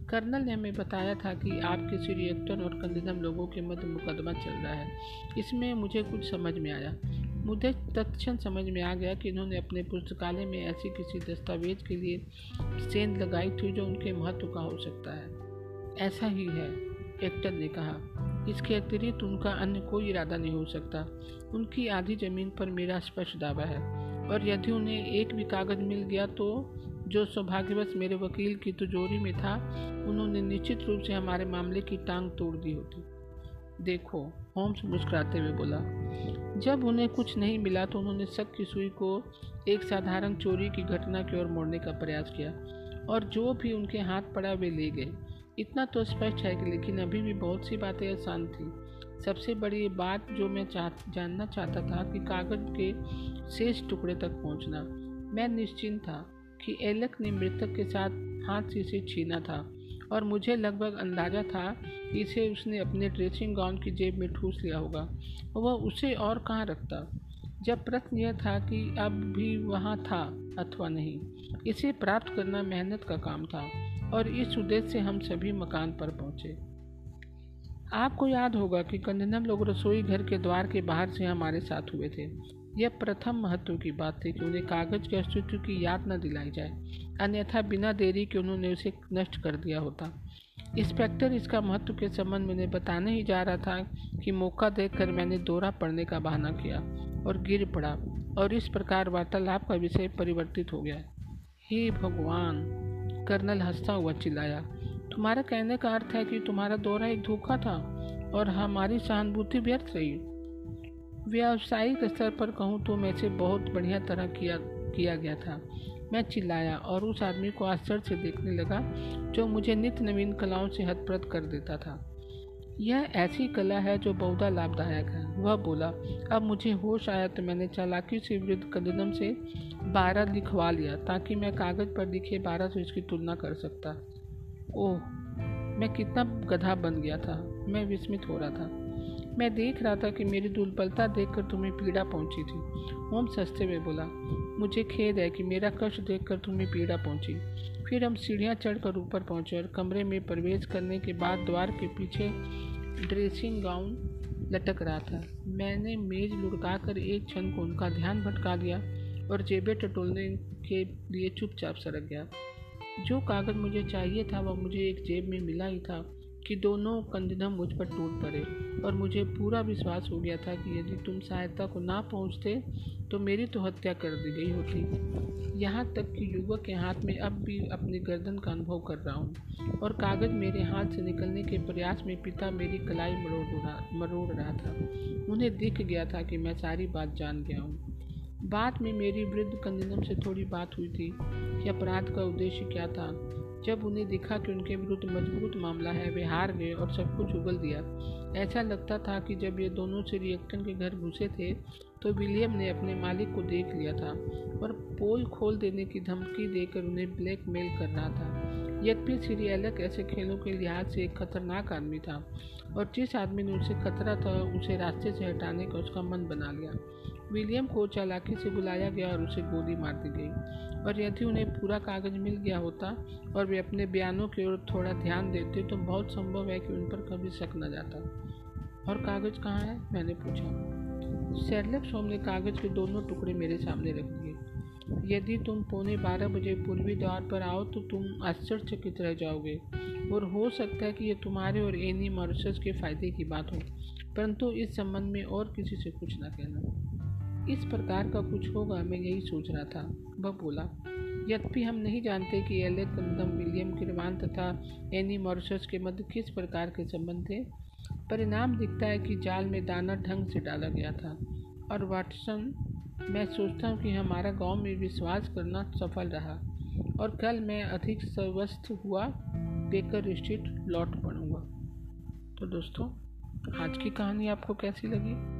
कर्नल ने हमें बताया था कि आपके श्री रिएक्टर और कंदिदम लोगों के मध्य मुकदमा चल रहा है। इसमें मुझे कुछ समझ में आया। मुझे तत्क्षण समझ में आ गया कि इन्होंने अपने पुस्तकालय में ऐसी किसी दस्तावेज़ के लिए सेंध लगाई थी जो उनके महत्व का हो सकता है। ऐसा ही है। एक्टर ने कहा, इसके अतिरिक्त उनका अन्य कोई इरादा नहीं हो सकता। उनकी आधी ज़मीन पर मेरा स्पष्ट दावा है। और यदि उन्हें एक भी कागज़ मिल गया तो जो सौभाग्यवश मेरे वकील की तिजोरी में था, उन्होंने निश्चित रूप से हमारे मामले की टांग तोड़ दी होती। देखो, होम्स मुस्कुराते हुए बोला, जब उन्हें कुछ नहीं मिला तो उन्होंने शक की सुई को एक साधारण चोरी की घटना की ओर मोड़ने का प्रयास किया। और जो भी उनके हाथ पड़ा वे ले गए। इतना तो स्पष्ट है कि लेकिन अभी भी बहुत सी बातें आसान थी। सबसे बड़ी बात जो मैं चाह, जानना चाहता था कि कागज़ के शेष टुकड़े तक पहुँचना। मैं निश्चिंत था कि एलक ने मृतक के साथ हाथ से इसे छीना था और मुझे लगभग अंदाज़ा था कि इसे उसने अपने ड्रेसिंग गाउन की जेब में ठूस लिया होगा। वह उसे और कहाँ रखता? जब प्रश्न यह था कि अब भी वहाँ था अथवा नहीं, इसे प्राप्त करना मेहनत का काम था। और इस उद्देश्य से हम सभी मकान पर पहुँचे। आपको याद होगा कि कंदनम लोग रसोई घर के द्वार के बाहर से हमारे साथ हुए थे। यह प्रथम महत्व की बात थी कि उन्हें कागज़ के अस्तित्व की याद न दिलाई जाए, अन्यथा बिना देरी के उन्होंने उसे नष्ट कर दिया होता। इंस्पेक्टर इसका महत्व के संबंध में बताने ही जा रहा था कि मौका देखकर मैंने दौरा पड़ने का बहाना किया और गिर पड़ा और इस प्रकार वार्तालाप का विषय परिवर्तित हो गया। हे भगवान! कर्नल हंसता हुआ चिल्लाया, तुम्हारा कहने का अर्थ है कि तुम्हारा दौरा एक धोखा था और हमारी सहानुभूति व्यर्थ रही। व्यावसायिक स्तर पर कहूँ तो मैं से बहुत बढ़िया तरह किया किया गया था। मैं चिल्लाया और उस आदमी को आश्चर्य से देखने लगा जो मुझे नित्य नवीन कलाओं से हतप्रत कर देता था। यह ऐसी कला है जो बहुधा लाभदायक है। वह बोला, अब मुझे होश आया तो मैंने चालाकी से विरुद्ध कदम से बारह लिखवा लिया, ताकि मैं कागज़ पर लिखे बारह से इसकी तुलना कर सकता। ओह, मैं कितना गधा बन गया था। मैं विस्मित हो रहा था। मैं देख रहा था कि मेरी दुर्बलता देखकर तुम्हें पीड़ा पहुँची थी। ओम सस्ते में बोला, मुझे खेद है कि मेरा कष्ट देखकर तुम्हें पीड़ा पहुँची। फिर हम सीढ़ियाँ चढ़कर ऊपर पहुँचे और कमरे में प्रवेश करने के बाद द्वार के पीछे ड्रेसिंग गाउन लटक रहा था। मैंने मेज लुढ़काकर एक क्षण को उनका ध्यान भटका दिया और जेबें टटोलने के लिए चुपचाप सरक गया। जो कागज़ मुझे चाहिए था, वह मुझे एक जेब में मिला ही था। कि दोनों कंधनम मुझ पर टूट पड़े और मुझे पूरा विश्वास हो गया था कि यदि तुम सहायता को ना पहुँचते तो मेरी तो हत्या कर दी गई होती। यहाँ तक कि युवक के हाथ में अब भी अपनी गर्दन का अनुभव कर रहा हूँ और कागज़ मेरे हाथ से निकलने के प्रयास में पिता मेरी कलाई मरोड़ रहा मरोड़ रहा था। उन्हें दिख गया था कि मैं सारी बात जान गया हूँ। बाद में मेरी वृद्ध कंदनम से थोड़ी बात हुई थी कि अपराध का उद्देश्य क्या था। जब उन्हें दिखा कि उनके विरुद्ध मज़बूत मामला है, वे हार गए और सब कुछ उगल दिया। ऐसा लगता था कि जब ये दोनों से रिएक्टन के घर घुसे थे तो विलियम ने अपने मालिक को देख लिया था और पोल खोल देने की धमकी देकर उन्हें ब्लैकमेल कर रहा था। यद्यपि श्री एलक ऐसे खेलों के लिहाज से एक खतरनाक आदमी था और जिस आदमी ने उसे खतरा था, उसे रास्ते से हटाने का उसका मन बना लिया। विलियम को चालाकी से बुलाया गया और उसे गोली मार दी गई। और यदि उन्हें पूरा कागज़ मिल गया होता और वे अपने बयानों की ओर थोड़ा ध्यान देते तो बहुत संभव है कि उन पर कभी शक न जाता। और कागज़ कहाँ है? मैंने पूछा। शेरलक सोम ने कागज़ के दोनों टुकड़े मेरे सामने रख दिए। यदि तुम पौने बारह बजे पूर्वी द्वार पर आओ तो तुम आश्चर्यचकित रह जाओगे। और हो सकता है कि यह तुम्हारे और एनी मॉरिशस के फ़ायदे की बात हो, परंतु इस संबंध में और किसी से कुछ ना कहना। इस प्रकार का कुछ होगा, मैं यही सोच रहा था। वह बोला, यद्यपि हम नहीं जानते कि एले कंदम विलियम किरवान तथा एनी मॉरिशस के मध्य किस प्रकार के संबंध थे, परिणाम दिखता है कि जाल में दाना ढंग से डाला गया था। और वाटसन, मैं सोचता हूँ कि हमारा गाँव में विश्वास करना सफल रहा, और कल मैं अधिक स्वस्थ हुआ बेकर स्ट्रीट लौट पड़ूँगा। तो दोस्तों, आज की कहानी आपको कैसी लगी?